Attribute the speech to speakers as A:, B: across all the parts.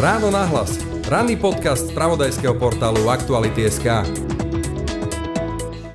A: Ráno nahlas. Ranný podcast z pravodajského portálu Aktuality.sk.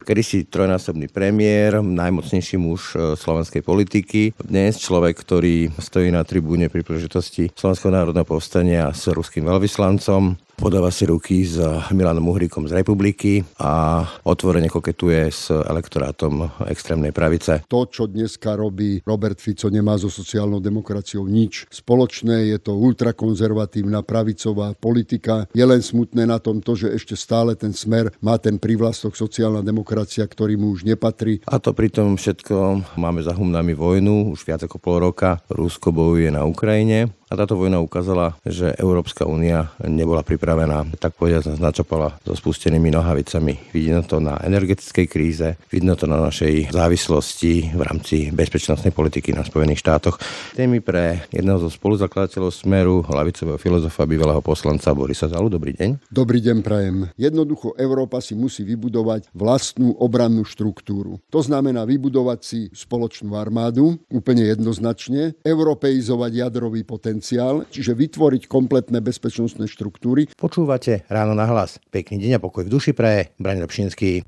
B: Kedy si trojnásobný premiér, najmocnejší muž e, slovenskej politiky. Dnes človek, ktorý stojí na tribúne pri príležitosti Slovenského národného povstania s ruským veľvyslancom podáva si ruky s Milanom Uhríkom z Republiky a otvorene koketuje s elektorátom extrémnej pravice.
C: To, čo dneska robí Robert Fico, nemá so sociálnou demokraciou nič spoločné. Je to ultrakonzervatívna pravicová politika. Je len smutné na tom to, že ešte stále ten smer má ten privlastok sociálna demokracia, ktorý mu už nepatrí.
B: A to pritom všetko máme za humnami vojnu už viac ako pol roka. Rusko bojuje na Ukrajine a táto vojna ukázala, že Európska únia nebola pripravená, tak povedať, načapala so spustenými nohavicami. Vidno to na energetickej kríze, vidno to na našej závislosti v rámci bezpečnostnej politiky na Spojených štátoch. Témy pre jedného zo spoluzakladateľov Smeru, hlavicového filozofa, bývalého poslanca Borisa Zalu. Dobrý deň.
C: Dobrý deň, prajem. Jednoducho Európa si musí vybudovať vlastnú obrannú štruktúru. To znamená vybudovať si spoločnú armádu, úplne jednoznačne, europeizovať jadrový potenciál potenciál, čiže vytvoriť kompletné bezpečnostné štruktúry.
B: Počúvate ráno na hlas. Pekný deň a pokoj v duši pre Brani Lepšinský.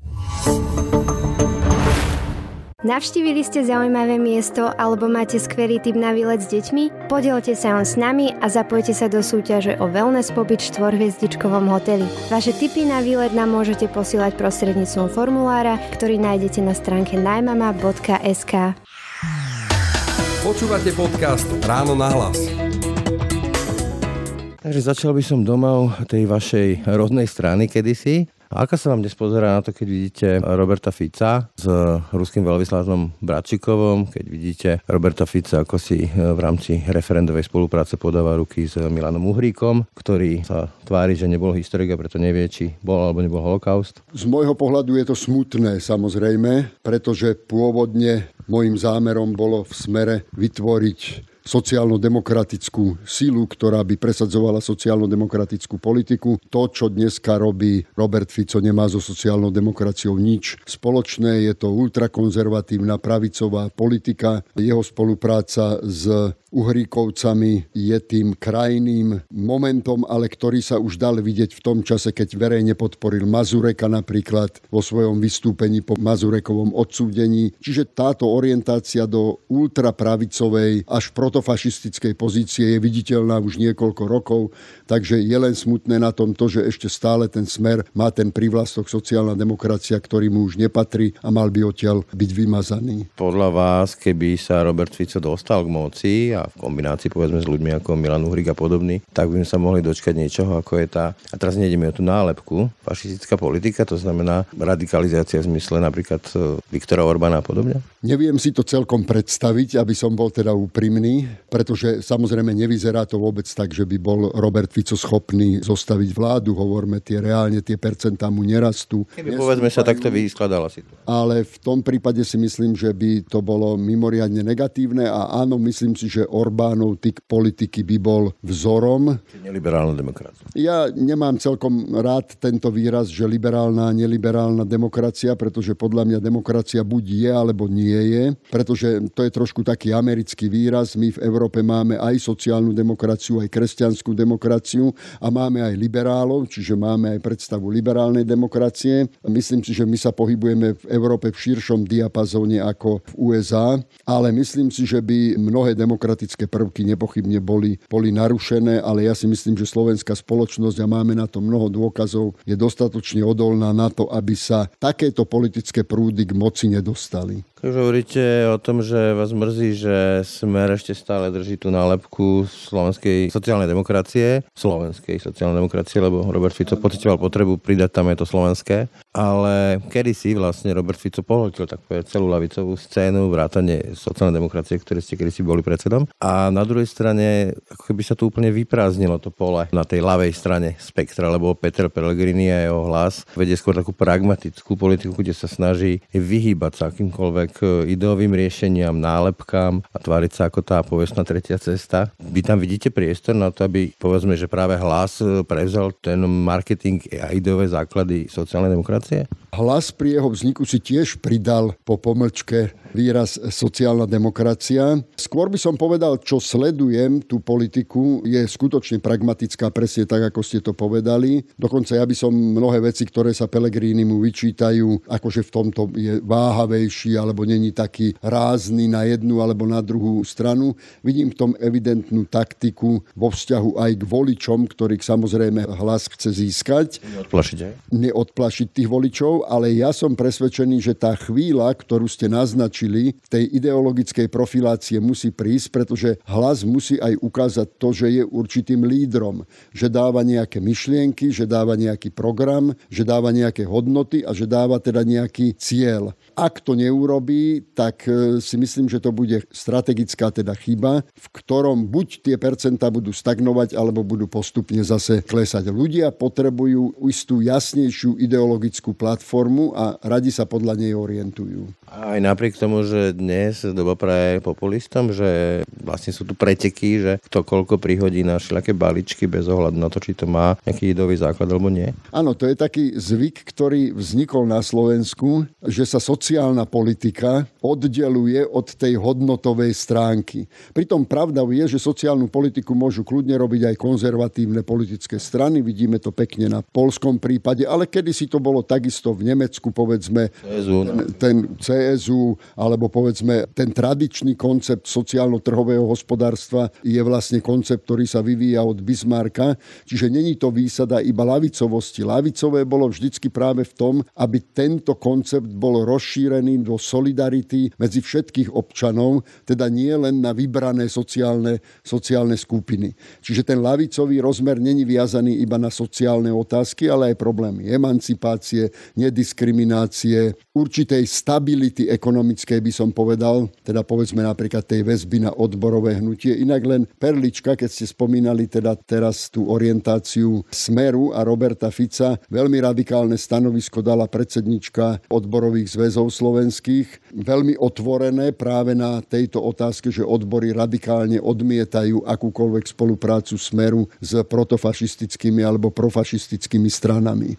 D: Navštívili ste zaujímavé miesto alebo máte skvelý tip na výlet s deťmi? Podielte sa on s nami a zapojte sa do súťaže o wellness pobyt v štvorhviezdičkovom hoteli. Vaše tipy na výlet nám môžete posielať prostredníctvom formulára, ktorý nájdete na stránke najmama.sk.
A: Počúvate podcast Ráno na hlas.
B: Takže začal by som domov tej vašej rodnej strany kedysi. A aká sa vám dnes pozerá na to, keď vidíte Roberta Fica s ruským veľvyslancom Bratčikovom, keď vidíte Roberta Fica, ako si v rámci referendovej spolupráce podáva ruky s Milanom Uhríkom, ktorý sa tvári, že nebol historik a preto nevie, či bol alebo nebol holokaust?
C: Z môjho pohľadu je to smutné, samozrejme, pretože pôvodne môjim zámerom bolo v smere vytvoriť sociálno-demokratickú sílu, ktorá by presadzovala sociálno-demokratickú politiku. To, čo dneska robí Robert Fico, nemá so sociálnou demokraciou nič spoločné. Je to ultrakonzervatívna pravicová politika. Jeho spolupráca s Uhríkovcami je tým krajným momentom, ale ktorý sa už dal vidieť v tom čase, keď verejne podporil Mazureka napríklad vo svojom vystúpení po Mazurekovom odsúdení. Čiže táto orientácia do ultrapravicovej až protofašistickej pozície je viditeľná už niekoľko rokov, takže je len smutné na tom to, že ešte stále ten smer má ten privlastok sociálna demokracia, ktorý mu už nepatrí a mal by odtiaľ byť vymazaný.
B: Podľa vás, keby sa Robert Fico dostal k moci a v kombinácii povedzme s ľuďmi ako Milan Uhrik a podobný, tak by sme sa mohli dočkať niečoho, ako je tá, a teraz nejdeme o tú nálepku, fašistická politika, to znamená radikalizácia v zmysle napríklad e, Viktora Orbána a podobne?
C: Neviem si to celkom predstaviť, aby som bol teda úprimný, pretože samozrejme nevyzerá to vôbec tak, že by bol Robert Fico schopný zostaviť vládu, hovorme tie reálne, tie percentá mu nerastú.
B: Keby povedzme sa takto vyskladala si to.
C: Ale v tom prípade si myslím, že by to bolo mimoriadne negatívne a áno, myslím si, že Orbánov typ politiky by bol vzorom.
B: Neliberálna demokracia.
C: Ja nemám celkom rád tento výraz, že liberálna a neliberálna demokracia, pretože podľa mňa demokracia buď je, alebo nie je, pretože to je trošku taký americký výraz. My v Európe máme aj sociálnu demokraciu, aj kresťanskú demokraciu a máme aj liberálov, čiže máme aj predstavu liberálnej demokracie. Myslím si, že my sa pohybujeme v Európe v širšom diapazóne ako v USA, ale myslím si, že by mnohé demokratické prvky nepochybne boli, boli narušené, ale ja si myslím, že slovenská spoločnosť, a máme na to mnoho dôkazov, je dostatočne odolná na to, aby sa takéto politické prúdy k moci nedostali.
B: Keď hovoríte o tom, že vás mrzí, že Smer ešte stále drží tú nálepku slovenskej sociálnej demokracie, slovenskej sociálnej demokracie, lebo Robert Fico pocitoval potrebu pridať tam je to slovenské, ale kedy si vlastne Robert Fico pohltil tak povedať celú lavicovú scénu, vrátane sociálnej demokracie, ktoré ste kedy si boli predsedom. A na druhej strane, ako keby sa tu úplne vyprázdnilo to pole na tej ľavej strane spektra, lebo Peter Pellegrini a jeho hlas vedie skôr takú pragmatickú politiku, kde sa snaží vyhýbať sa akýmkoľvek ideovým riešeniam, nálepkám a tváriť sa ako tá povestná tretia cesta. Vy tam vidíte priestor na to, aby povedzme, že práve hlas prevzal ten marketing a ideové základy sociálnej demokracie? Demokracie?
C: Hlas pri jeho vzniku si tiež pridal po pomlčke výraz sociálna demokracia. Skôr by som povedal, čo sledujem tú politiku, je skutočne pragmatická, presne tak, ako ste to povedali. Dokonca ja by som mnohé veci, ktoré sa Pelegrini mu vyčítajú, akože v tomto je váhavejší alebo není taký rázny na jednu alebo na druhú stranu. Vidím v tom evidentnú taktiku vo vzťahu aj k voličom, ktorých samozrejme hlas chce získať.
B: Neodplašiť aj?
C: Neodplašiť tých voličov, ale ja som presvedčený, že tá chvíľa, ktorú ste naznačili, tej ideologickej profilácie musí prísť, pretože hlas musí aj ukázať to, že je určitým lídrom, že dáva nejaké myšlienky, že dáva nejaký program, že dáva nejaké hodnoty a že dáva teda nejaký cieľ. Ak to neurobí, tak e, si myslím, že to bude strategická teda chyba, v ktorom buď tie percentá budú stagnovať, alebo budú postupne zase klesať. Ľudia potrebujú istú jasnejšiu ideologickú platformu a radi sa podľa nej orientujú.
B: Aj napriek tomu, že dnes doba praje populistom, že vlastne sú tu preteky, že kto koľko prihodí na všelijaké baličky bez ohľadu na to, či to má nejaký idový základ alebo nie.
C: Áno, to je taký zvyk, ktorý vznikol na Slovensku, že sa soci sociálna politika oddeluje od tej hodnotovej stránky. Pritom pravda je, že sociálnu politiku môžu kľudne robiť aj konzervatívne politické strany. Vidíme to pekne na polskom prípade, ale kedy si to bolo takisto v Nemecku, povedzme,
B: CSU, no.
C: ten, ten CSU, alebo povedzme ten tradičný koncept sociálno-trhového hospodárstva je vlastne koncept, ktorý sa vyvíja od Bismarcka. Čiže není to výsada iba lavicovosti. Lavicové bolo vždycky práve v tom, aby tento koncept bol rozšírený rozšírený do solidarity medzi všetkých občanov, teda nie len na vybrané sociálne, sociálne skupiny. Čiže ten lavicový rozmer není viazaný iba na sociálne otázky, ale aj problémy emancipácie, nediskriminácie, určitej stability ekonomickej by som povedal, teda povedzme napríklad tej väzby na odborové hnutie. Inak len perlička, keď ste spomínali teda teraz tú orientáciu Smeru a Roberta Fica, veľmi radikálne stanovisko dala predsednička odborových zväzov slovenských veľmi otvorené práve na tejto otázke, že odbory radikálne odmietajú akúkoľvek spoluprácu Smeru s protofašistickými alebo profašistickými stranami.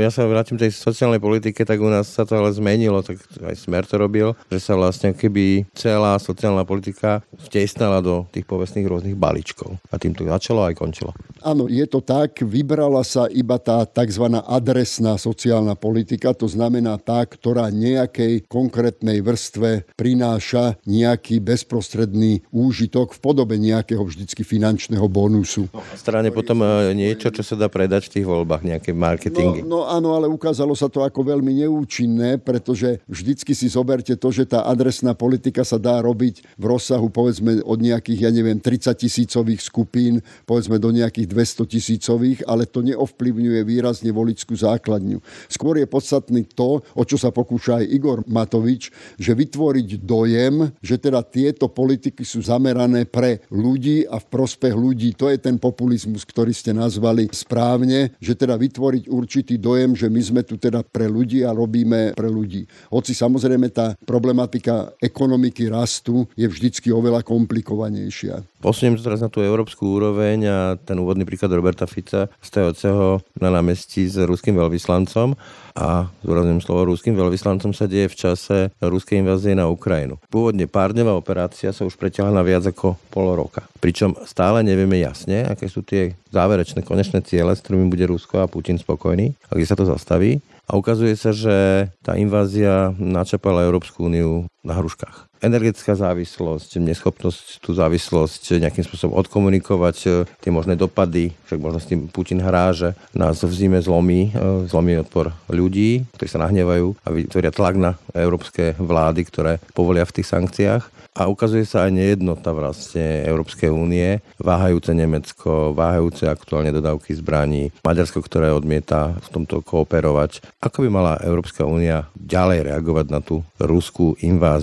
B: Ja sa vrátim tej sociálnej politike, tak u nás sa to ale zmenilo, tak aj Smer to robil, že sa vlastne keby celá sociálna politika vtesnala do tých povestných rôznych balíčkov. A tým to začalo aj končilo.
C: Áno, je to tak. Vybrala sa iba tá tzv. adresná sociálna politika, to znamená tá, ktorá nejakej konkrétnej vrstve prináša nejaký bezprostredný úžitok v podobe nejakého vždycky finančného bonusu.
B: No, a strane potom e, niečo, čo sa dá predať v tých voľbách, nejaké marketingy.
C: No, no áno, ale ukázalo sa to ako veľmi neúčinné, pretože vždycky si zoberte to, že tá adresná politika sa dá robiť v rozsahu povedzme od nejakých, ja neviem, 30 tisícových skupín, povedzme do nejakých 200 tisícových, ale to neovplyvňuje výrazne volickú základňu. Skôr je podstatný to, o čo sa pokúša aj Igor Matovič, že vytvoriť dojem, že teda tieto politiky sú zamerané pre ľudí a v prospech ľudí. To je ten populizmus, ktorý ste nazvali správne, že teda vytvoriť určitý dojem, že my sme tu teda pre ľudí a robíme pre ľudí. Hoci samozrejme tá problematika ekonomiky rastu je vždycky oveľa komplikovanejšia.
B: Posuniem to teraz na tú európsku úroveň a ten úvodný príklad Roberta Fica stojúceho na námestí s ruským veľvyslancom a zúrazním slovo ruským veľvyslancom sa deje v čase ruskej invázie na Ukrajinu. Pôvodne pár operácia sa už preťahla na viac ako pol roka. Pričom stále nevieme jasne, aké sú tie záverečné konečné ciele, s ktorými bude Rusko a Putin spokojný a kde sa to zastaví. A ukazuje sa, že tá invázia načapala Európsku úniu na hruškách. Energetická závislosť, neschopnosť tú závislosť nejakým spôsobom odkomunikovať, e, tie možné dopady, však možno s tým Putin hrá, že nás v zime zlomí, e, zlomí odpor ľudí, ktorí sa nahnevajú a vytvoria tlak na európske vlády, ktoré povolia v tých sankciách a ukazuje sa aj nejednota vlastne Európskej únie, váhajúce Nemecko, váhajúce aktuálne dodávky zbraní, Maďarsko, ktoré odmieta v tomto kooperovať. Ako by mala Európska únia ďalej reagovať na tú ruskú inváziu,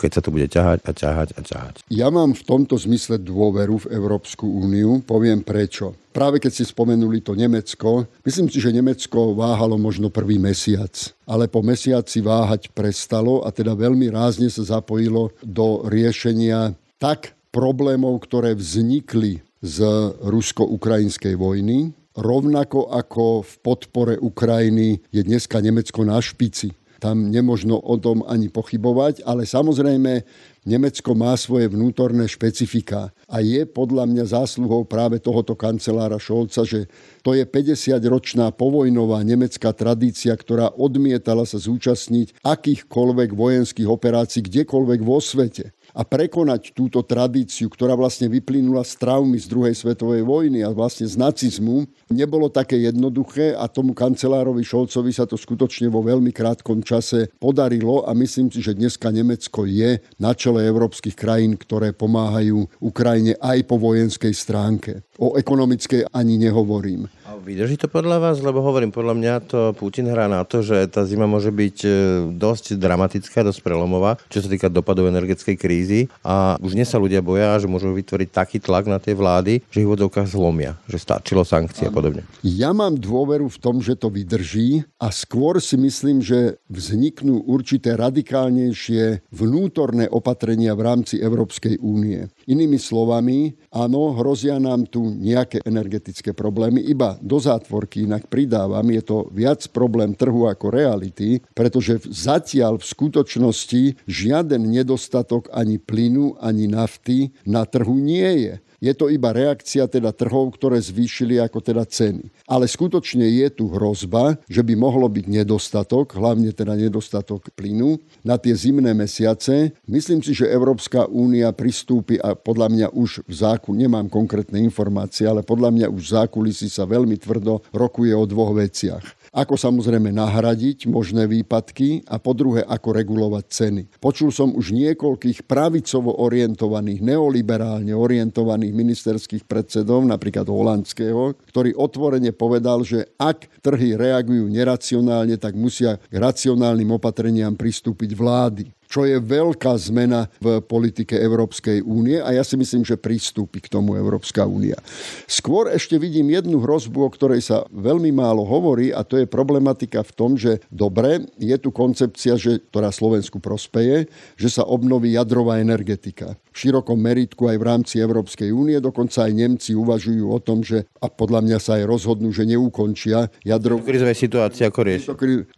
B: keď sa to bude ťahať a ťahať a ťahať?
C: Ja mám v tomto zmysle dôveru v Európsku úniu, poviem prečo práve keď ste spomenuli to Nemecko, myslím si, že Nemecko váhalo možno prvý mesiac, ale po mesiaci váhať prestalo a teda veľmi rázne sa zapojilo do riešenia tak problémov, ktoré vznikli z rusko-ukrajinskej vojny, rovnako ako v podpore Ukrajiny je dneska Nemecko na špici. Tam nemožno o tom ani pochybovať, ale samozrejme Nemecko má svoje vnútorné špecifika a je podľa mňa zásluhou práve tohoto kancelára Šolca, že to je 50-ročná povojnová nemecká tradícia, ktorá odmietala sa zúčastniť akýchkoľvek vojenských operácií kdekoľvek vo svete a prekonať túto tradíciu, ktorá vlastne vyplynula z traumy z druhej svetovej vojny a vlastne z nacizmu, nebolo také jednoduché a tomu kancelárovi Šolcovi sa to skutočne vo veľmi krátkom čase podarilo a myslím si, že dneska Nemecko je na čele európskych krajín, ktoré pomáhajú Ukrajine aj po vojenskej stránke. O ekonomickej ani nehovorím.
B: A vydrží to podľa vás? Lebo hovorím, podľa mňa to Putin hrá na to, že tá zima môže byť e, dosť dramatická, dosť prelomová, čo sa týka dopadov energetickej krízy. A už dnes sa ľudia boja, že môžu vytvoriť taký tlak na tie vlády, že ich vodovkách zlomia, že stačilo sankcie a podobne.
C: Ja mám dôveru v tom, že to vydrží a skôr si myslím, že vzniknú určité radikálnejšie vnútorné opatrenia v rámci Európskej únie. Inými slovami, áno, hrozia nám tu nejaké energetické problémy, iba do zátvorky, inak pridávam, je to viac problém trhu ako reality, pretože zatiaľ v skutočnosti žiaden nedostatok ani plynu, ani nafty na trhu nie je. Je to iba reakcia teda trhov, ktoré zvýšili ako teda ceny. Ale skutočne je tu hrozba, že by mohlo byť nedostatok, hlavne teda nedostatok plynu na tie zimné mesiace. Myslím si, že Európska únia pristúpi a podľa mňa už v zákon, nemám konkrétne informácie, ale podľa mňa už v zákulisí sa veľmi tvrdo rokuje o dvoch veciach ako samozrejme nahradiť možné výpadky a po druhé, ako regulovať ceny. Počul som už niekoľkých pravicovo orientovaných, neoliberálne orientovaných ministerských predsedov, napríklad holandského, ktorý otvorene povedal, že ak trhy reagujú neracionálne, tak musia k racionálnym opatreniam pristúpiť vlády čo je veľká zmena v politike Európskej únie a ja si myslím, že pristúpi k tomu Európska únia. Skôr ešte vidím jednu hrozbu, o ktorej sa veľmi málo hovorí a to je problematika v tom, že dobre, je tu koncepcia, že, ktorá Slovensku prospeje, že sa obnoví jadrová energetika. V širokom meritku aj v rámci Európskej únie, dokonca aj Nemci uvažujú o tom, že a podľa mňa sa aj rozhodnú, že neukončia jadrovú...
B: Krizové situácie ako rieši.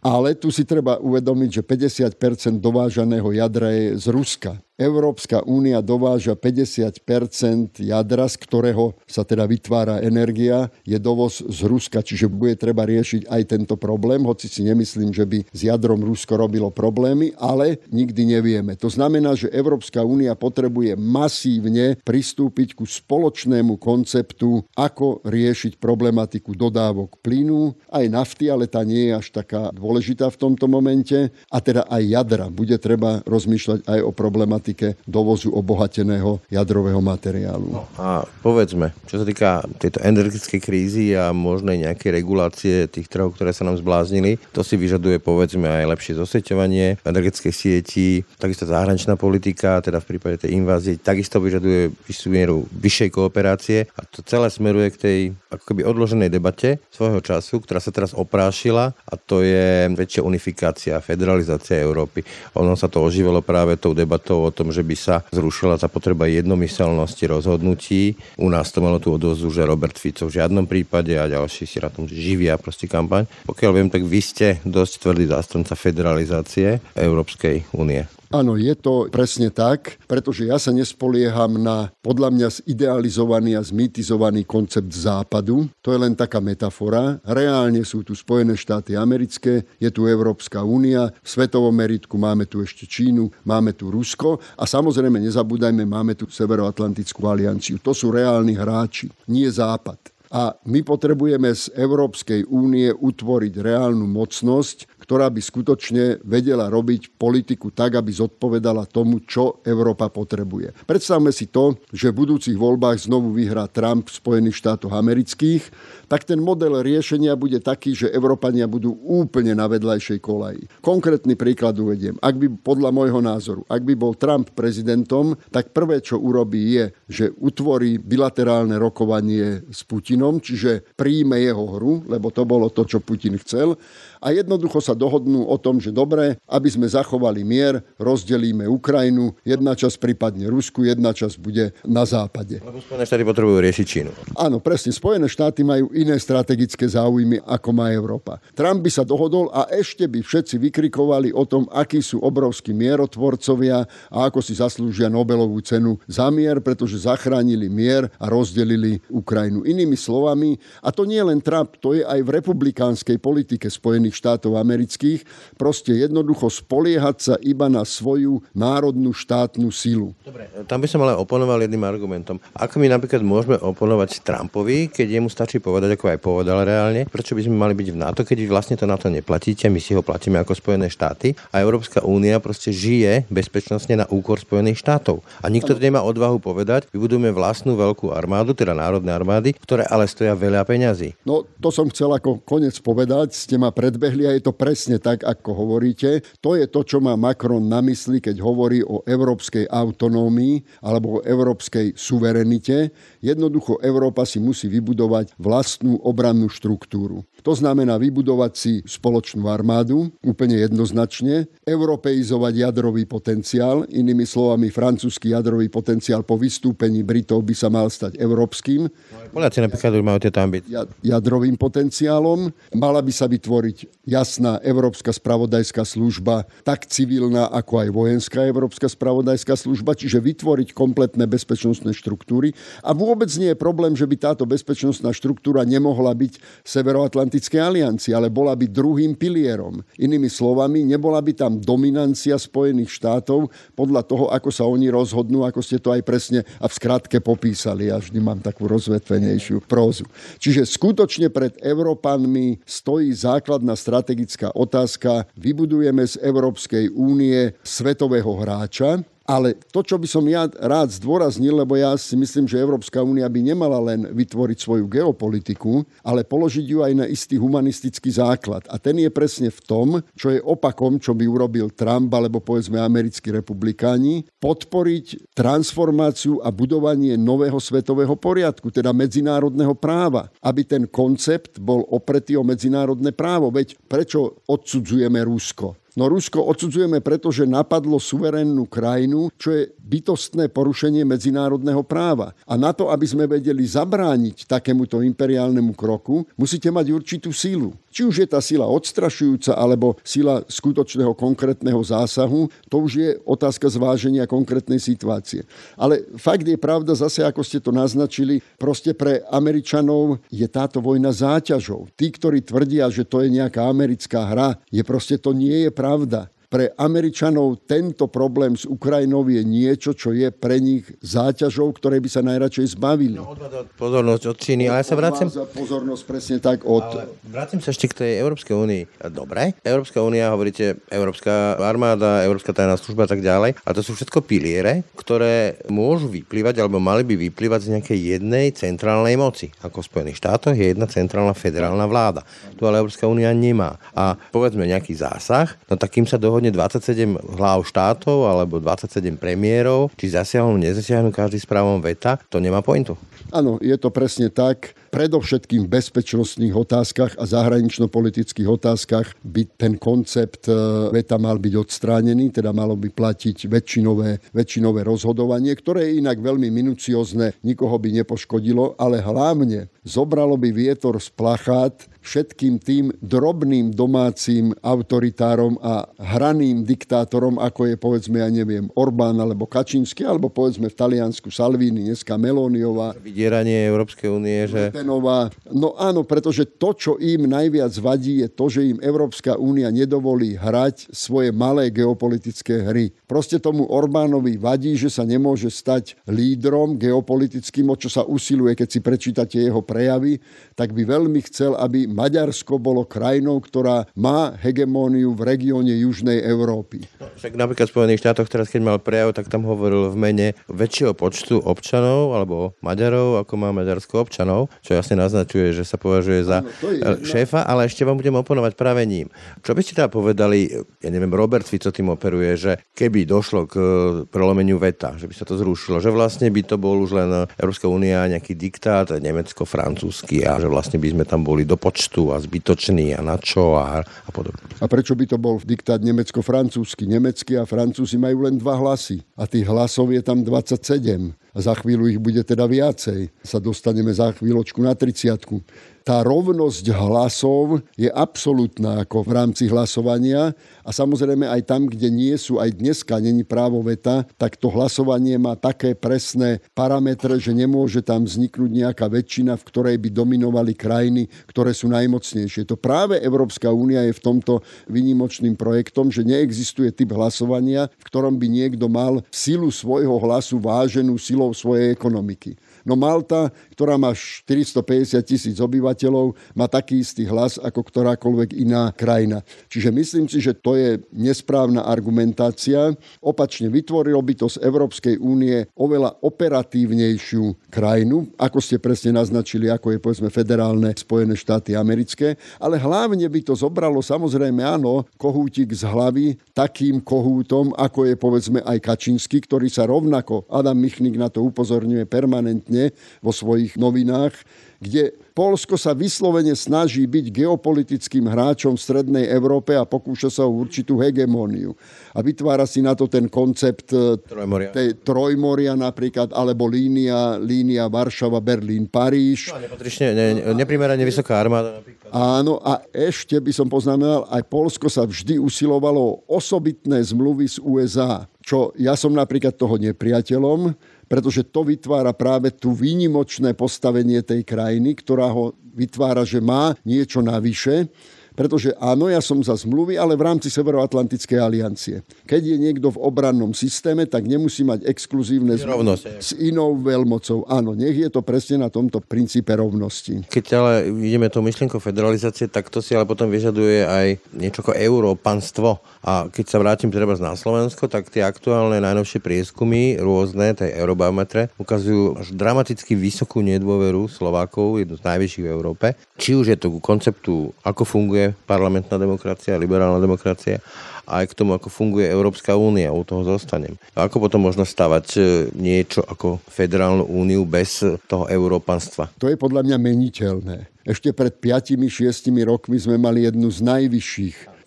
C: Ale tu si treba uvedomiť, že 50% dovážané jadrového jadra je z Ruska. Európska únia dováža 50% jadra, z ktorého sa teda vytvára energia, je dovoz z Ruska, čiže bude treba riešiť aj tento problém, hoci si nemyslím, že by s jadrom Rusko robilo problémy, ale nikdy nevieme. To znamená, že Európska únia potrebuje masívne pristúpiť ku spoločnému konceptu, ako riešiť problematiku dodávok plynu, aj nafty, ale tá nie je až taká dôležitá v tomto momente, a teda aj jadra. Bude treba rozmýšľať aj o problematike problematike dovozu obohateného jadrového materiálu. No
B: a povedzme, čo sa týka tejto energetickej krízy a možnej nejakej regulácie tých trhov, ktoré sa nám zbláznili, to si vyžaduje povedzme aj lepšie zoseťovanie energetickej sieti, takisto zahraničná politika, teda v prípade tej invázie, takisto vyžaduje vyššiu mieru vyššej kooperácie a to celé smeruje k tej ako keby odloženej debate svojho času, ktorá sa teraz oprášila a to je väčšia unifikácia, federalizácia Európy. Ono sa to oživelo práve tou debatou o tom, že by sa zrušila za potreba jednomyselnosti rozhodnutí. U nás to malo tú odozvu, že Robert Fico v žiadnom prípade a ďalší si na tom živia proste kampaň. Pokiaľ viem, tak vy ste dosť tvrdý zástranca federalizácie Európskej únie.
C: Áno, je to presne tak, pretože ja sa nespolieham na podľa mňa zidealizovaný a zmytizovaný koncept západu. To je len taká metafora. Reálne sú tu Spojené štáty americké, je tu Európska únia, v svetovom meritku máme tu ešte Čínu, máme tu Rusko a samozrejme nezabúdajme, máme tu Severoatlantickú alianciu. To sú reálni hráči, nie západ. A my potrebujeme z Európskej únie utvoriť reálnu mocnosť, ktorá by skutočne vedela robiť politiku tak, aby zodpovedala tomu, čo Európa potrebuje. Predstavme si to, že v budúcich voľbách znovu vyhrá Trump v Spojených štátoch amerických, tak ten model riešenia bude taký, že Európania budú úplne na vedľajšej kolaji. Konkrétny príklad uvediem. Ak by, podľa môjho názoru, ak by bol Trump prezidentom, tak prvé, čo urobí, je, že utvorí bilaterálne rokovanie s Putinom, čiže príjme jeho hru, lebo to bolo to, čo Putin chcel, a jednoducho sa dohodnú o tom, že dobre, aby sme zachovali mier, rozdelíme Ukrajinu, jedna časť prípadne Rusku, jedna časť bude na západe.
B: Lebo Spojené štáty potrebujú riešiť Čínu.
C: Áno, presne. Spojené štáty majú iné strategické záujmy, ako má Európa. Trump by sa dohodol a ešte by všetci vykrikovali o tom, akí sú obrovskí mierotvorcovia a ako si zaslúžia Nobelovú cenu za mier, pretože zachránili mier a rozdelili Ukrajinu. Inými slovami, a to nie len Trump, to je aj v republikánskej politike Spojených štátov amerických, proste jednoducho spoliehať sa iba na svoju národnú štátnu silu.
B: Dobre, tam by som ale oponoval jedným argumentom. Ako my napríklad môžeme oponovať Trumpovi, keď jemu stačí povedať, ako aj povedal reálne, prečo by sme mali byť v NATO, keď vlastne to NATO neplatíte, my si ho platíme ako Spojené štáty a Európska únia proste žije bezpečnostne na úkor Spojených štátov. A nikto to nemá odvahu povedať, vybudujeme vlastnú veľkú armádu, teda národné armády, ktoré ale stoja veľa peňazí.
C: No, to som chcel ako konec povedať, ste ma predbehli a je to presne tak, ako hovoríte. To je to, čo má Macron na mysli, keď hovorí o európskej autonómii alebo o európskej suverenite. Jednoducho Európa si musí vybudovať vlastnú obrannú štruktúru. To znamená vybudovať si spoločnú armádu, úplne jednoznačne, europeizovať jadrový potenciál, inými slovami francúzsky jadrový potenciál po vystúpení Britov by sa mal stať európskym.
B: Poliaci napríklad už majú tieto ambície.
C: Jadrovým potenciálom. Mala by sa vytvoriť jasná európska spravodajská služba, tak civilná ako aj vojenská európska spravodajská služba, čiže vytvoriť kompletné bezpečnostné štruktúry. A vôbec nie je problém, že by táto bezpečnostná štruktúra nemohla byť Severoatlantickej aliancii, ale bola by druhým pilierom. Inými slovami, nebola by tam dominancia Spojených štátov podľa toho, ako sa oni rozhodnú, ako ste to aj presne a v skratke popísali. Ja vždy mám takú rozvetvenejšiu prózu. Čiže skutočne pred Európanmi stojí základná strategická otázka. Vybudujeme z Európskej únie svetového hráča, ale to, čo by som ja rád zdôraznil, lebo ja si myslím, že Európska únia by nemala len vytvoriť svoju geopolitiku, ale položiť ju aj na istý humanistický základ. A ten je presne v tom, čo je opakom, čo by urobil Trump alebo povedzme americkí republikáni, podporiť transformáciu a budovanie nového svetového poriadku, teda medzinárodného práva, aby ten koncept bol opretý o medzinárodné právo. Veď prečo odsudzujeme Rusko? No Rusko odsudzujeme preto, že napadlo suverénnu krajinu, čo je bytostné porušenie medzinárodného práva. A na to, aby sme vedeli zabrániť takémuto imperiálnemu kroku, musíte mať určitú sílu. Či už je tá sila odstrašujúca, alebo sila skutočného konkrétneho zásahu, to už je otázka zváženia konkrétnej situácie. Ale fakt je pravda, zase ako ste to naznačili, proste pre Američanov je táto vojna záťažou. Tí, ktorí tvrdia, že to je nejaká americká hra, je proste to nie je pravda pre Američanov tento problém s Ukrajinou je niečo, čo je pre nich záťažou, ktoré by sa najradšej zbavili.
B: No, pozornosť od Číny, ale ja sa vracem...
C: pozornosť presne tak od... Ale
B: vrátim sa ešte k tej Európskej únii. Dobre, Európska únia, hovoríte, Európska armáda, Európska tajná služba a tak ďalej. A to sú všetko piliere, ktoré môžu vyplývať, alebo mali by vyplývať z nejakej jednej centrálnej moci. Ako v Spojených štátoch je jedna centrálna federálna vláda. Tu ale Európska únia nemá. A povedzme nejaký zásah, no takým sa dohodne dohodne 27 hlav štátov alebo 27 premiérov, či zasiahnu, nezasiahnu každý s právom veta, to nemá pointu.
C: Áno, je to presne tak predovšetkým v bezpečnostných otázkach a zahranično-politických otázkach by ten koncept e, veta mal byť odstránený, teda malo by platiť väčšinové, väčšinové rozhodovanie, ktoré je inak veľmi minuciozne, nikoho by nepoškodilo, ale hlavne zobralo by vietor z plachát všetkým tým drobným domácim autoritárom a hraným diktátorom, ako je povedzme, ja neviem, Orbán alebo Kačinsky, alebo povedzme v Taliansku Salvini, dneska Melóniová.
B: Vydieranie Európskej únie, že
C: Penová. No áno, pretože to, čo im najviac vadí, je to, že im Európska únia nedovolí hrať svoje malé geopolitické hry. Proste tomu Orbánovi vadí, že sa nemôže stať lídrom geopolitickým, o čo sa usiluje, keď si prečítate jeho prejavy, tak by veľmi chcel, aby Maďarsko bolo krajinou, ktorá má hegemóniu v regióne Južnej Európy.
B: No, však napríklad v Spojených štátoch teraz, keď mal prejav, tak tam hovoril v mene väčšieho počtu občanov alebo Maďarov, ako má Maďarsko občanov, čo jasne naznačuje, že sa považuje za Áno, šéfa, ale ešte vám budem oponovať práve ním. Čo by ste teda povedali, ja neviem, Robert Fico tým operuje, že keby došlo k prelomeniu veta, že by sa to zrušilo, že vlastne by to bol už len Európska únia nejaký diktát, nemecko-francúzsky a že vlastne by sme tam boli do počtu a zbytoční a na čo a, a podobne.
C: A prečo by to bol diktát nemecko-francúzsky? Nemecký a francúzi majú len dva hlasy a tých hlasov je tam 27 a za chvíľu ich bude teda viacej. Sa dostaneme za chvíľočku na 30 tá rovnosť hlasov je absolútna ako v rámci hlasovania a samozrejme aj tam, kde nie sú, aj dneska není právo veta, tak to hlasovanie má také presné parametre, že nemôže tam vzniknúť nejaká väčšina, v ktorej by dominovali krajiny, ktoré sú najmocnejšie. To práve Európska únia je v tomto výnimočným projektom, že neexistuje typ hlasovania, v ktorom by niekto mal silu svojho hlasu váženú silou svojej ekonomiky. No Malta, ktorá má 450 tisíc obyvateľov, má taký istý hlas ako ktorákoľvek iná krajina. Čiže myslím si, že to je nesprávna argumentácia. Opačne, vytvorilo by to z Európskej únie oveľa operatívnejšiu krajinu, ako ste presne naznačili, ako je povedzme federálne Spojené štáty americké, ale hlavne by to zobralo samozrejme áno, kohútik z hlavy takým kohútom, ako je povedzme aj Kačinsky, ktorý sa rovnako, Adam Michnik na to upozorňuje permanentne, konzistentne vo svojich novinách, kde Polsko sa vyslovene snaží byť geopolitickým hráčom v Strednej Európe a pokúša sa o určitú hegemóniu. A vytvára si na to ten koncept e, trojmoria, tej trojmoria napríklad, alebo línia, línia Varšava, Berlín, Paríž.
B: No, ne, neprimerane vysoká armáda napríklad.
C: Áno, a ešte by som poznamenal, aj Polsko sa vždy usilovalo o osobitné zmluvy z USA, čo ja som napríklad toho nepriateľom, pretože to vytvára práve tú výnimočné postavenie tej krajiny, ktorá ho vytvára, že má niečo navyše pretože áno, ja som za zmluvy, ale v rámci Severoatlantickej aliancie. Keď je niekto v obrannom systéme, tak nemusí mať exkluzívne zmluvy s inou veľmocou. Áno, nech je to presne na tomto princípe rovnosti.
B: Keď ale ideme tou myšlienkou federalizácie, tak to si ale potom vyžaduje aj niečo ako európanstvo. A keď sa vrátim treba na Slovensko, tak tie aktuálne najnovšie prieskumy, rôzne, tej eurobarometre, ukazujú až dramaticky vysokú nedôveru Slovákov, jednu z najvyšších v Európe. Či už je to ku konceptu, ako funguje parlamentná demokracia, liberálna demokracia a aj k tomu, ako funguje Európska únia. U toho zostanem. Ako potom možno stavať e, niečo ako federálnu úniu bez toho európanstva?
C: To je podľa mňa meniteľné. Ešte pred 5-6 rokmi sme mali jednu z najvyšších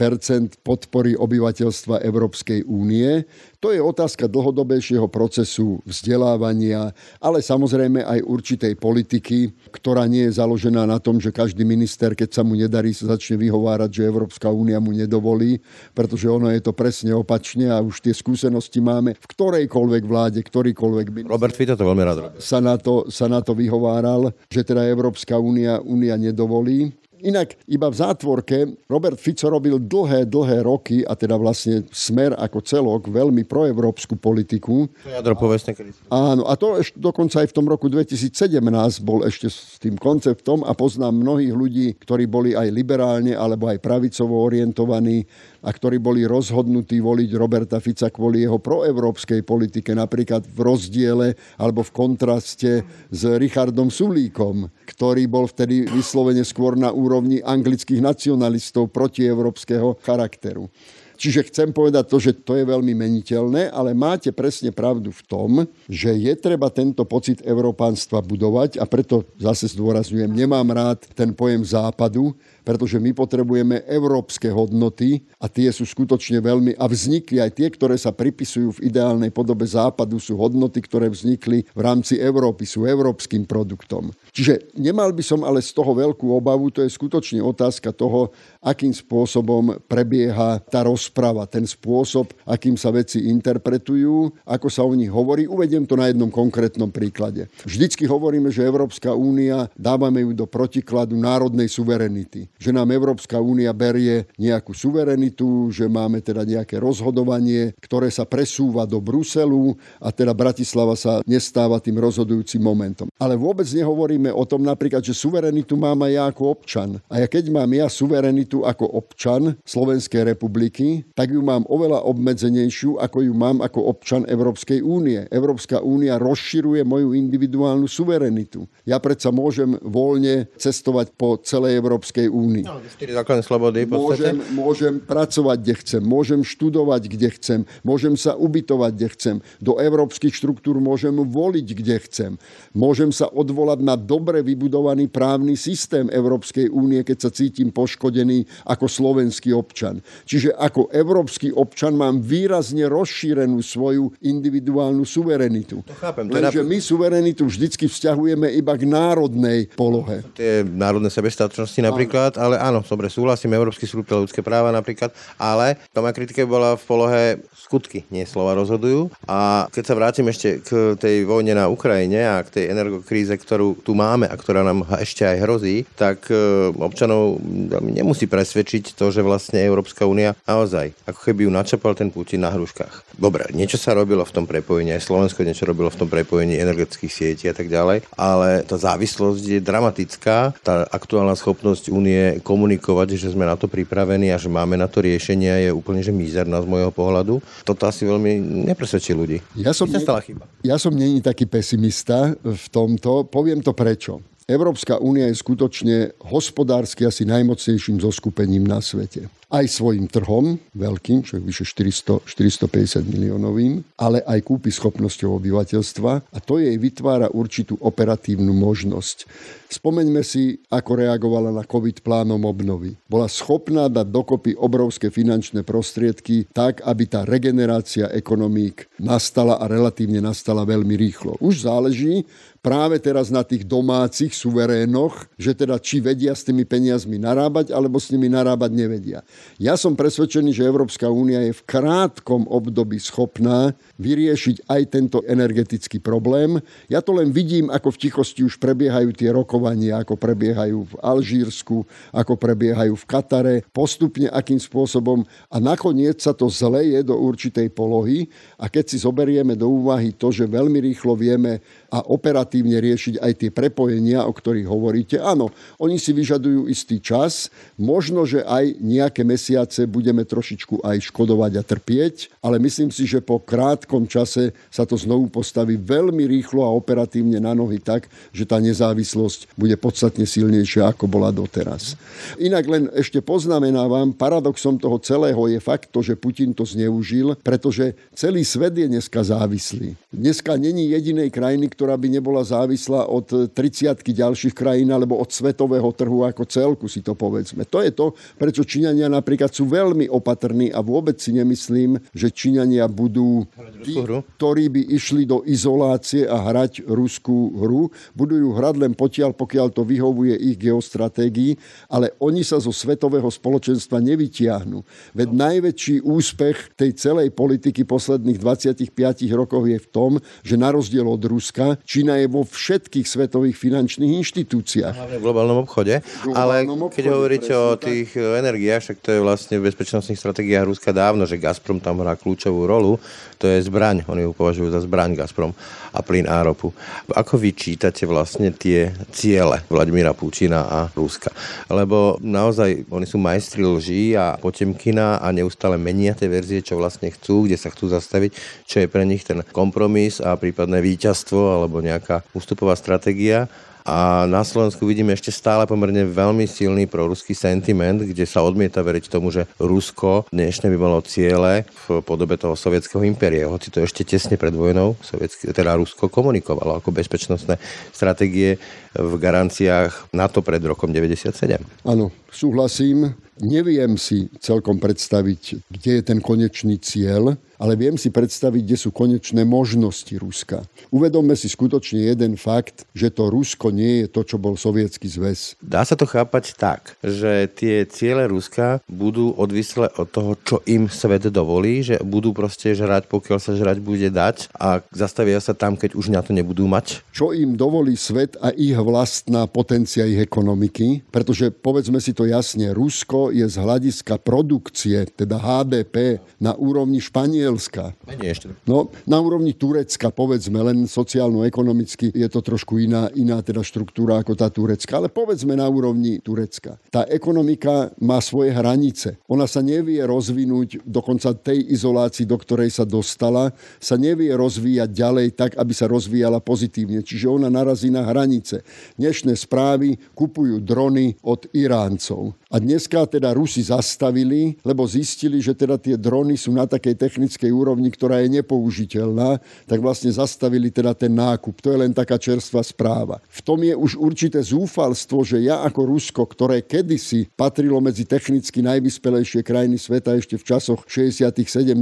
C: podpory obyvateľstva Európskej únie. To je otázka dlhodobejšieho procesu vzdelávania, ale samozrejme aj určitej politiky, ktorá nie je založená na tom, že každý minister, keď sa mu nedarí, sa začne vyhovárať, že Európska únia mu nedovolí, pretože ono je to presne opačne a už tie skúsenosti máme v ktorejkoľvek vláde, ktorýkoľvek
B: minister. Robert Fico to veľmi rád
C: Sa na to, sa na to vyhováral, že teda Európska únia, únia nedovolí. Inak iba v zátvorke Robert Fico robil dlhé, dlhé roky a teda vlastne smer ako celok veľmi proevropskú politiku.
B: Jadro povestne
C: Áno, a to ešte dokonca aj v tom roku 2017 bol ešte s tým konceptom a poznám mnohých ľudí, ktorí boli aj liberálne alebo aj pravicovo orientovaní a ktorí boli rozhodnutí voliť Roberta Fica kvôli jeho proevropskej politike, napríklad v rozdiele alebo v kontraste s Richardom Sulíkom, ktorý bol vtedy vyslovene skôr na úrovni anglických nacionalistov protievropského charakteru. Čiže chcem povedať to, že to je veľmi meniteľné, ale máte presne pravdu v tom, že je treba tento pocit európánstva budovať a preto zase zdôrazňujem, nemám rád ten pojem západu, pretože my potrebujeme európske hodnoty a tie sú skutočne veľmi, a vznikli aj tie, ktoré sa pripisujú v ideálnej podobe západu, sú hodnoty, ktoré vznikli v rámci Európy, sú európskym produktom. Čiže nemal by som ale z toho veľkú obavu, to je skutočne otázka toho, akým spôsobom prebieha tá rozprava, ten spôsob, akým sa veci interpretujú, ako sa o nich hovorí. Uvediem to na jednom konkrétnom príklade. Vždycky hovoríme, že Európska únia, dávame ju do protikladu národnej suverenity že nám Európska únia berie nejakú suverenitu, že máme teda nejaké rozhodovanie, ktoré sa presúva do Bruselu a teda Bratislava sa nestáva tým rozhodujúcim momentom. Ale vôbec nehovoríme o tom napríklad, že suverenitu mám aj ja ako občan. A ja keď mám ja suverenitu ako občan Slovenskej republiky, tak ju mám oveľa obmedzenejšiu, ako ju mám ako občan Európskej únie. Európska únia rozširuje moju individuálnu suverenitu. Ja predsa môžem voľne cestovať po celej Európskej únii. No,
B: základné slobody.
C: Môžem, môžem pracovať, kde chcem, môžem študovať, kde chcem, môžem sa ubytovať, kde chcem. Do európskych štruktúr môžem voliť, kde chcem. Môžem sa odvolať na dobre vybudovaný právny systém Európskej únie, keď sa cítim poškodený ako slovenský občan. Čiže ako európsky občan mám výrazne rozšírenú svoju individuálnu suverenitu.
B: To chápem.
C: Lenže my suverenitu vždycky vzťahujeme iba k národnej polohe.
B: Tie národné sebestačnosti napríklad, ale áno, dobre, súhlasím, Európsky súd pre ľudské práva napríklad, ale tá moja kritika bola v polohe skutky, nie slova rozhodujú. A keď sa vrátim ešte k tej vojne na Ukrajine a k tej energokríze, ktorú tu máme a ktorá nám ešte aj hrozí, tak e, občanov nemusí presvedčiť to, že vlastne Európska únia naozaj, ako keby ju načapal ten Putin na hruškách. Dobre, niečo sa robilo v tom prepojení, aj Slovensko niečo robilo v tom prepojení energetických sietí a tak ďalej, ale tá závislosť je dramatická. Tá aktuálna schopnosť únie komunikovať, že sme na to pripravení a že máme na to riešenia je úplne že mizerná z môjho pohľadu toto asi veľmi nepresvedčí ľudí.
C: Ja som, ne, stala chyba. Ja som není taký pesimista v tomto. Poviem to prečo. Európska únia je skutočne hospodársky asi najmocnejším zoskupením na svete aj svojim trhom, veľkým, čo je vyše 400, 450 miliónovým, ale aj kúpy schopnosťou obyvateľstva a to jej vytvára určitú operatívnu možnosť. Spomeňme si, ako reagovala na COVID plánom obnovy. Bola schopná dať dokopy obrovské finančné prostriedky tak, aby tá regenerácia ekonomík nastala a relatívne nastala veľmi rýchlo. Už záleží práve teraz na tých domácich suverénoch, že teda či vedia s tými peniazmi narábať, alebo s nimi narábať nevedia. Ja som presvedčený, že Európska únia je v krátkom období schopná vyriešiť aj tento energetický problém. Ja to len vidím, ako v tichosti už prebiehajú tie rokovania, ako prebiehajú v Alžírsku, ako prebiehajú v Katare, postupne akým spôsobom a nakoniec sa to zleje do určitej polohy a keď si zoberieme do úvahy to, že veľmi rýchlo vieme a operatívne riešiť aj tie prepojenia, o ktorých hovoríte, áno, oni si vyžadujú istý čas, možno, že aj nejaké mesiace budeme trošičku aj škodovať a trpieť, ale myslím si, že po krátkom čase sa to znovu postaví veľmi rýchlo a operatívne na nohy tak, že tá nezávislosť bude podstatne silnejšia, ako bola doteraz. Inak len ešte poznamenávam, paradoxom toho celého je fakt to, že Putin to zneužil, pretože celý svet je dneska závislý. Dneska není jedinej krajiny, ktorá by nebola závislá od 30 ďalších krajín alebo od svetového trhu ako celku, si to povedzme. To je to, prečo Číňania napríklad sú veľmi opatrní a vôbec si nemyslím, že Číňania budú tí, ktorí by išli do izolácie a hrať ruskú hru. Budú ju hrať len potiaľ, pokiaľ to vyhovuje ich geostratégii, ale oni sa zo svetového spoločenstva nevytiahnu. Veď najväčší úspech tej celej politiky posledných 25 rokov je v tom, že na rozdiel od Ruska Čína je vo všetkých svetových finančných inštitúciách.
B: Hlavne v globálnom obchode. Globálnom ale obchode, keď hovoríte o tých tak. Eh, energiách, však to je vlastne v bezpečnostných stratégiách Ruska dávno, že Gazprom tam hrá kľúčovú rolu. To je zbraň, oni ju považujú za zbraň Gazprom a plyn a ropu. Ako vy čítate vlastne tie ciele Vladimíra Pučina a Ruska? Lebo naozaj oni sú majstri lží a potemkina a neustále menia tie verzie, čo vlastne chcú, kde sa chcú zastaviť, čo je pre nich ten kompromis a prípadné víťazstvo alebo nejaká ústupová stratégia. A na Slovensku vidíme ešte stále pomerne veľmi silný proruský sentiment, kde sa odmieta veriť tomu, že Rusko dnešné by malo ciele v podobe toho sovietského impéria. Hoci to ešte tesne pred vojnou, sovietský, teda Rusko komunikovalo ako bezpečnostné stratégie v garanciách NATO pred rokom 97.
C: Áno, súhlasím. Neviem si celkom predstaviť, kde je ten konečný cieľ, ale viem si predstaviť, kde sú konečné možnosti Ruska. Uvedomme si skutočne jeden fakt, že to Rusko nie je to, čo bol Sovietský zväz.
B: Dá sa to chápať tak, že tie ciele Ruska budú odvislé od toho, čo im svet dovolí, že budú proste žrať, pokiaľ sa žrať bude dať a zastavia sa tam, keď už na to nebudú mať?
C: Čo im dovolí svet a ich vlastná potencia ich ekonomiky, pretože povedzme si to jasne, Rusko je z hľadiska produkcie, teda HDP, na úrovni Španielska. No, na úrovni Turecka, povedzme, len sociálno-ekonomicky je to trošku iná, iná teda štruktúra ako tá turecka, ale povedzme na úrovni Turecka. Tá ekonomika má svoje hranice. Ona sa nevie rozvinúť, dokonca tej izolácii, do ktorej sa dostala, sa nevie rozvíjať ďalej tak, aby sa rozvíjala pozitívne. Čiže ona narazí na hranice. Dnešné správy kupujú drony od Iráncov. A dneska teda Rusi zastavili, lebo zistili, že teda tie drony sú na takej technickej úrovni, ktorá je nepoužiteľná, tak vlastne zastavili teda ten nákup. To je len taká čerstvá správa. V tom je už určité zúfalstvo, že ja ako Rusko, ktoré kedysi patrilo medzi technicky najvyspelejšie krajiny sveta ešte v časoch 60. 70.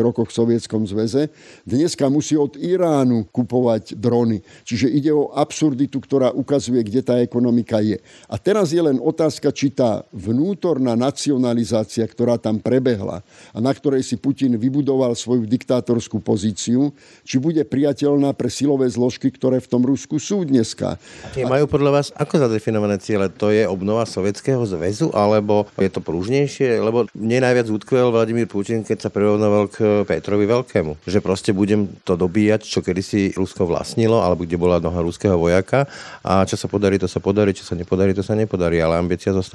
C: rokoch v Sovietskom zväze, dneska musí od Iránu kupovať drony. Čiže ide o absurditu, ktorá ukazuje, kde tá ekonomika je. A teraz je len otázka, či tá vnútorná nacionalizácia, ktorá tam prebehla a na ktorej si Putin vybudoval svoju diktátorskú pozíciu, či bude priateľná pre silové zložky, ktoré v tom Rusku sú dneska.
B: Tie majú podľa vás ako zadefinované ciele? To je obnova Sovietskeho zväzu, alebo je to prúžnejšie? Lebo mne najviac utkvel Vladimír Putin, keď sa prirovnoval k Petrovi Veľkému. Že proste budem to dobíjať, čo kedysi Rusko vlastnilo, alebo kde bola noha ruského vojaka a čo sa podarí, to sa podarí, čo sa nepodarí, to sa nepodarí, ale ambícia zostáva.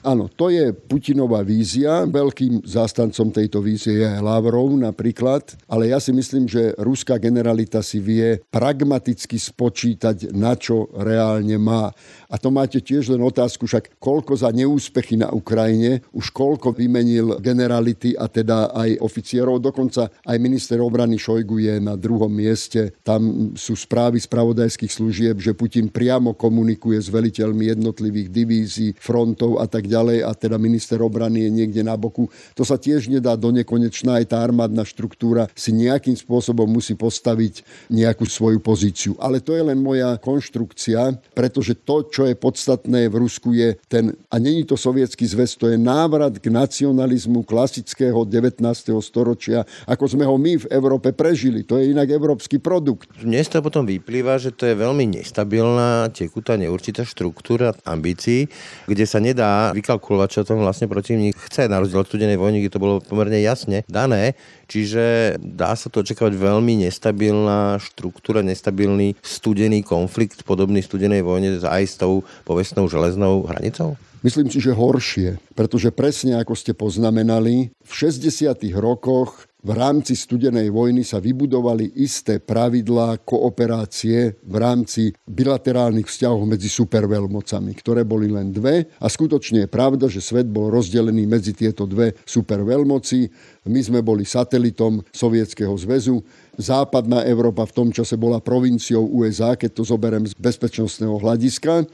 C: Áno, to je Putinová vízia. Veľkým zástancom tejto vízie je Lavrov napríklad, ale ja si myslím, že ruská generalita si vie pragmaticky spočítať, na čo reálne má. A to máte tiež len otázku, však koľko za neúspechy na Ukrajine, už koľko vymenil generality a teda aj oficierov, dokonca aj minister obrany Šojgu je na druhom mieste. Tam sú správy spravodajských služieb, že Putin priamo komunikuje s veliteľmi jednotlivých divízií, frontov a tak ďalej a teda minister obrany je niekde na boku. To sa tiež nedá do nekonečná, aj tá armádna štruktúra si nejakým spôsobom musí postaviť nejakú svoju pozíciu. Ale to je len moja konštrukcia, pretože to, čo je podstatné v Rusku je ten, a není to sovietský zväz, to je návrat k nacionalizmu klasického 19. storočia, ako sme ho my v Európe prežili. To je inak európsky produkt.
B: Dnes to potom vyplýva, že to je veľmi nestabilná, tekutá, neurčitá štruktúra ambícií, kde sa nedá vykalkulovať, čo tam vlastne protivník chce. Na rozdiel od studenej vojny, kde to bolo pomerne jasne dané. Čiže dá sa to očakávať veľmi nestabilná štruktúra, nestabilný studený konflikt, podobný studenej vojne aj s tou povestnou železnou hranicou?
C: Myslím si, že horšie, pretože presne ako ste poznamenali, v 60. rokoch v rámci studenej vojny sa vybudovali isté pravidlá kooperácie v rámci bilaterálnych vzťahov medzi superveľmocami, ktoré boli len dve. A skutočne je pravda, že svet bol rozdelený medzi tieto dve superveľmoci. My sme boli satelitom Sovietskeho zväzu. Západná Európa v tom čase bola provinciou USA, keď to zoberiem z bezpečnostného hľadiska.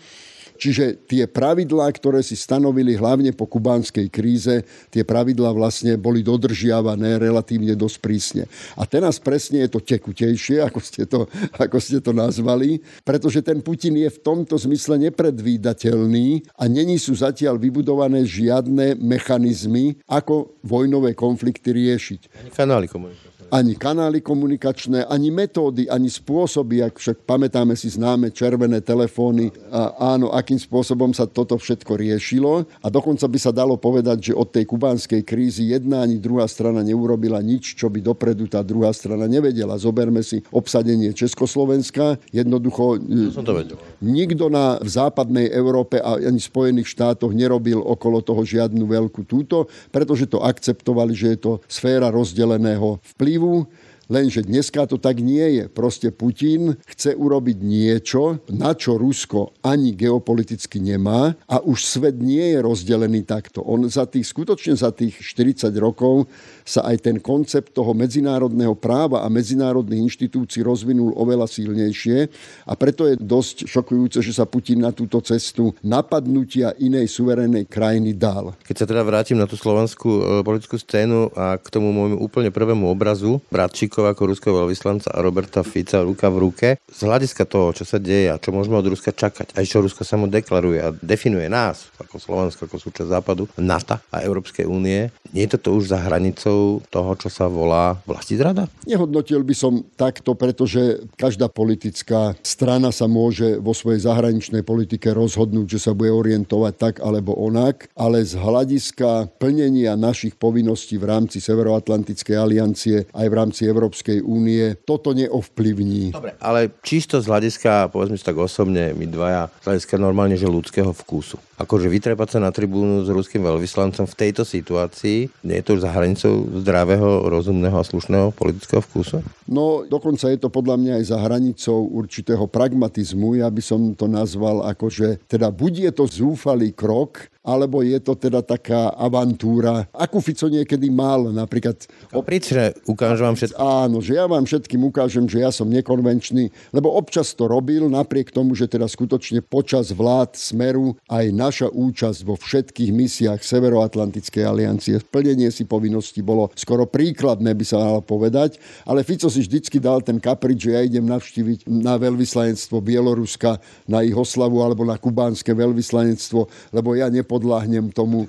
C: Čiže tie pravidlá, ktoré si stanovili hlavne po kubánskej kríze, tie pravidlá vlastne boli dodržiavané relatívne dosť prísne. A teraz presne je to tekutejšie, ako ste to, ako ste to nazvali, pretože ten Putin je v tomto zmysle nepredvídateľný a není sú zatiaľ vybudované žiadne mechanizmy, ako vojnové konflikty riešiť.
B: Kanály komunikácie
C: ani kanály komunikačné, ani metódy, ani spôsoby, ak však pamätáme si známe červené telefóny a áno, akým spôsobom sa toto všetko riešilo. A dokonca by sa dalo povedať, že od tej kubánskej krízy jedna ani druhá strana neurobila nič, čo by dopredu tá druhá strana nevedela. Zoberme si obsadenie Československa. Jednoducho
B: to vedel.
C: nikto na v západnej Európe a ani Spojených štátoch nerobil okolo toho žiadnu veľkú túto, pretože to akceptovali, že je to sféra rozdeleného vplyvu Ivo lenže dneska to tak nie je. Proste Putin chce urobiť niečo, na čo Rusko ani geopoliticky nemá a už svet nie je rozdelený takto. On za tých, skutočne za tých 40 rokov sa aj ten koncept toho medzinárodného práva a medzinárodných inštitúcií rozvinul oveľa silnejšie a preto je dosť šokujúce, že sa Putin na túto cestu napadnutia inej suverénnej krajiny dal.
B: Keď sa teda vrátim na tú slovenskú e, politickú scénu a k tomu môjmu úplne prvému obrazu, bratčíkov Peskova ako ruského veľvyslanca a Roberta Fica ruka v ruke. Z hľadiska toho, čo sa deje a čo môžeme od Ruska čakať, aj čo Rusko samo deklaruje a definuje nás, ako Slovensko, ako súčasť západu, NATO a Európskej únie, nie je toto už za hranicou toho, čo sa volá vlasti zrada?
C: Nehodnotil by som takto, pretože každá politická strana sa môže vo svojej zahraničnej politike rozhodnúť, že sa bude orientovať tak alebo onak, ale z hľadiska plnenia našich povinností v rámci Severoatlantickej aliancie aj v rámci Európskej únie toto neovplyvní.
B: Dobre, ale čisto z hľadiska, povedzme si tak osobne, my dvaja, z hľadiska normálne, že ľudského vkusu. Akože vytrepať sa na tribúnu s ruským veľvyslancom v tejto situácii, nie je to už za hranicou zdravého, rozumného a slušného politického vkusu?
C: No, dokonca je to podľa mňa aj za hranicou určitého pragmatizmu. Ja by som to nazval ako, že teda buď je to zúfalý krok, alebo je to teda taká avantúra, akú Fico niekedy mal, napríklad...
B: Kaprične, ukážem vám všetkým.
C: Áno, že ja vám všetkým ukážem, že ja som nekonvenčný, lebo občas to robil, napriek tomu, že teda skutočne počas vlád Smeru aj naša účasť vo všetkých misiách Severoatlantickej aliancie, plnenie si povinností bolo skoro príkladné, by sa dalo povedať, ale Fico si vždycky dal ten kaprič, že ja idem navštíviť na veľvyslanectvo Bieloruska, na ich oslavu alebo na kubánske veľvyslanectvo, lebo ja nepo nepodľahnem tomu,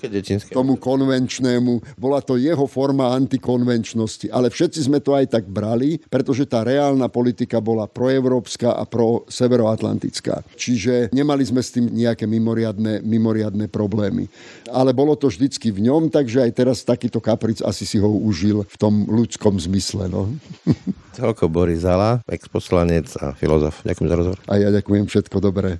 C: tomu konvenčnému. Bola to jeho forma antikonvenčnosti. Ale všetci sme to aj tak brali, pretože tá reálna politika bola proevropská a pro severoatlantická. Čiže nemali sme s tým nejaké mimoriadne, mimoriadne problémy. Ale bolo to vždycky v ňom, takže aj teraz takýto kapric asi si ho užil v tom ľudskom zmysle. No.
B: Toľko Boris Zala, ex-poslanec a filozof. Ďakujem za rozhovor.
C: A ja ďakujem všetko dobré.